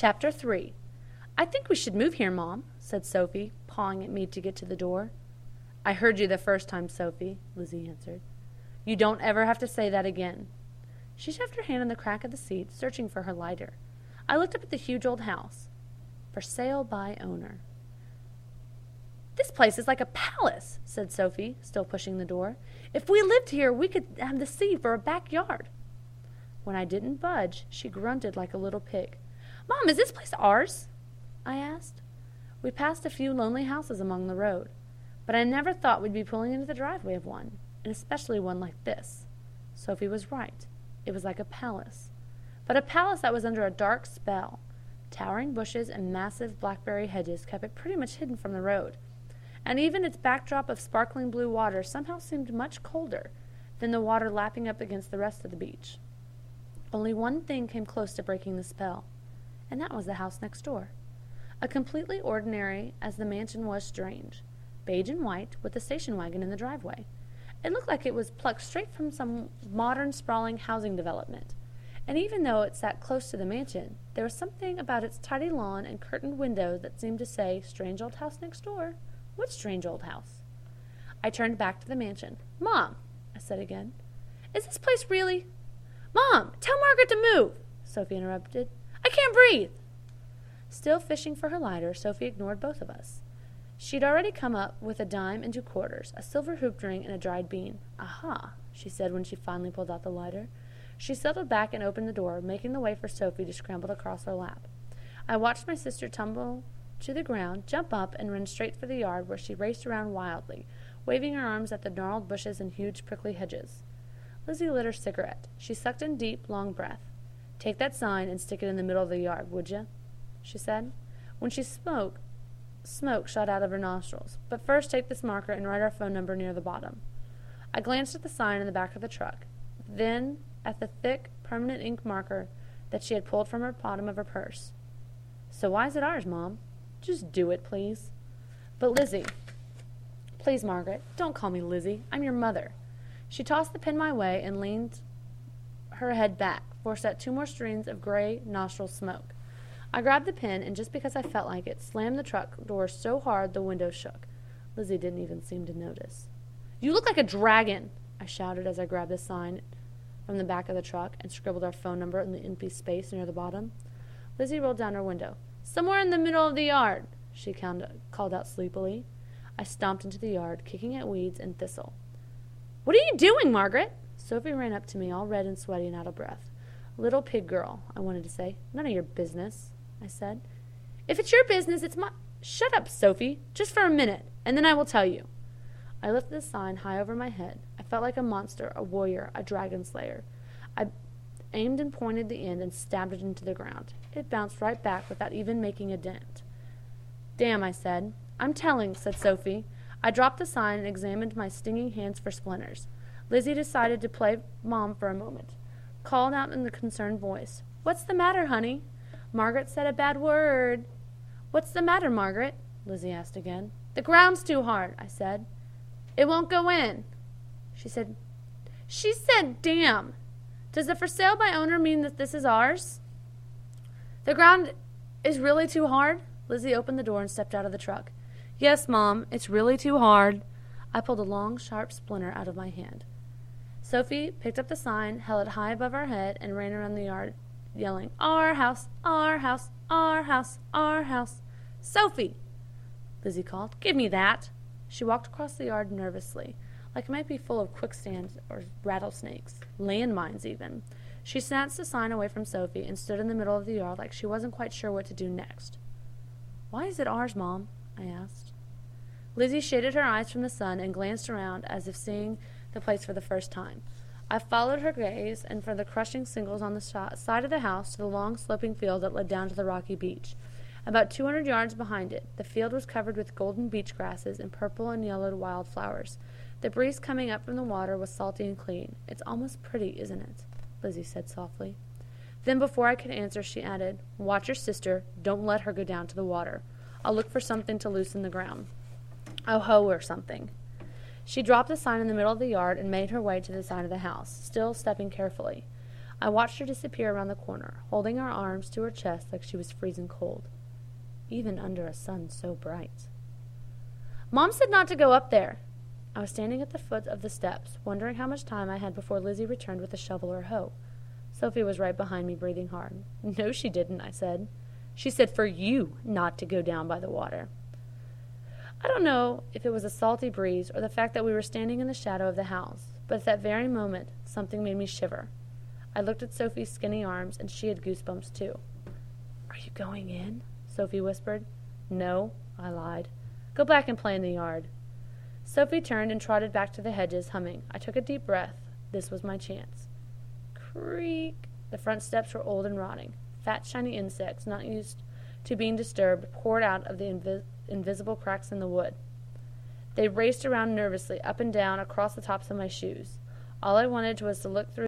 Chapter 3 I think we should move here, Mom, said Sophie, pawing at me to get to the door. I heard you the first time, Sophie, Lizzie answered. You don't ever have to say that again. She shoved her hand in the crack of the seat, searching for her lighter. I looked up at the huge old house. For sale by owner. This place is like a palace, said Sophie, still pushing the door. If we lived here, we could have the sea for a backyard. When I didn't budge, she grunted like a little pig. Mom, is this place ours? I asked. We passed a few lonely houses along the road, but I never thought we'd be pulling into the driveway of one, and especially one like this. Sophie was right. It was like a palace, but a palace that was under a dark spell. Towering bushes and massive blackberry hedges kept it pretty much hidden from the road, and even its backdrop of sparkling blue water somehow seemed much colder than the water lapping up against the rest of the beach. Only one thing came close to breaking the spell, and that was the house next door. A completely ordinary as the mansion was strange, beige and white, with a station wagon in the driveway. It looked like it was plucked straight from some modern sprawling housing development. And even though it sat close to the mansion, there was something about its tidy lawn and curtained windows that seemed to say, Strange old house next door. What strange old house? I turned back to the mansion. Mom, I said again, is this place really Mom, tell Margaret to move, Sophie interrupted. Can't breathe. Still fishing for her lighter, Sophie ignored both of us. She'd already come up with a dime and two quarters, a silver hooped ring, and a dried bean. Aha, she said when she finally pulled out the lighter. She settled back and opened the door, making the way for Sophie to scramble across her lap. I watched my sister tumble to the ground, jump up, and run straight for the yard, where she raced around wildly, waving her arms at the gnarled bushes and huge prickly hedges. Lizzie lit her cigarette. She sucked in deep, long breath. Take that sign and stick it in the middle of the yard, would you? she said. When she spoke, smoke shot out of her nostrils. But first take this marker and write our phone number near the bottom. I glanced at the sign in the back of the truck, then at the thick, permanent ink marker that she had pulled from the bottom of her purse. So why is it ours, Mom? Just do it, please. But Lizzie, please, Margaret, don't call me Lizzie. I'm your mother. She tossed the pen my way and leaned her head back, forced out two more streams of gray nostril smoke. I grabbed the pen, and just because I felt like it, slammed the truck door so hard the window shook. Lizzie didn't even seem to notice. You look like a dragon, I shouted as I grabbed the sign from the back of the truck and scribbled our phone number in the empty space near the bottom. Lizzie rolled down her window. Somewhere in the middle of the yard, she called out sleepily. I stomped into the yard, kicking at weeds and thistle. What are you doing, Margaret? Sophie ran up to me, all red and sweaty and out of breath. Little pig girl, I wanted to say. None of your business, I said. If it's your business, it's my. Shut up, Sophie, just for a minute, and then I will tell you. I lifted the sign high over my head. I felt like a monster, a warrior, a dragon slayer. I aimed and pointed the end and stabbed it into the ground. It bounced right back without even making a dent. Damn, I said. I'm telling, said Sophie. I dropped the sign and examined my stinging hands for splinters. Lizzie decided to play mom for a moment. Called out in a concerned voice, What's the matter, honey? Margaret said a bad word. What's the matter, Margaret? Lizzie asked again. The ground's too hard, I said. It won't go in. She said, She said, damn. Does the for sale by owner mean that this is ours? The ground is really too hard? Lizzie opened the door and stepped out of the truck. Yes, Mom, it's really too hard. I pulled a long, sharp splinter out of my hand. Sophie picked up the sign, held it high above our head, and ran around the yard, yelling, Our house, our house, our house, our house. Sophie! Lizzie called. Give me that. She walked across the yard nervously, like it might be full of quicksands or rattlesnakes, landmines even. She snatched the sign away from Sophie and stood in the middle of the yard like she wasn't quite sure what to do next. Why is it ours, Mom? I asked. Lizzie shaded her eyes from the sun and glanced around as if seeing the place for the first time. I followed her gaze and from the crushing shingles on the side of the house to the long sloping field that led down to the rocky beach. About two hundred yards behind it, the field was covered with golden beach grasses and purple and yellowed wild flowers. The breeze coming up from the water was salty and clean. It's almost pretty, isn't it? Lizzie said softly. Then, before I could answer, she added, Watch your sister. Don't let her go down to the water. I'll look for something to loosen the ground a hoe or something. She dropped the sign in the middle of the yard and made her way to the side of the house, still stepping carefully. I watched her disappear around the corner, holding her arms to her chest like she was freezing cold, even under a sun so bright. Mom said not to go up there. I was standing at the foot of the steps, wondering how much time I had before Lizzie returned with a shovel or hoe. Sophie was right behind me, breathing hard. No, she didn't, I said. She said for you not to go down by the water. I don't know if it was a salty breeze or the fact that we were standing in the shadow of the house, but at that very moment something made me shiver. I looked at Sophie's skinny arms, and she had goosebumps too. Are you going in? Sophie whispered. No, I lied. Go back and play in the yard. Sophie turned and trotted back to the hedges, humming. I took a deep breath. This was my chance. Creak. The front steps were old and rotting. Fat, shiny insects, not used to being disturbed, poured out of the invi- invisible cracks in the wood. They raced around nervously, up and down, across the tops of my shoes. All I wanted was to look through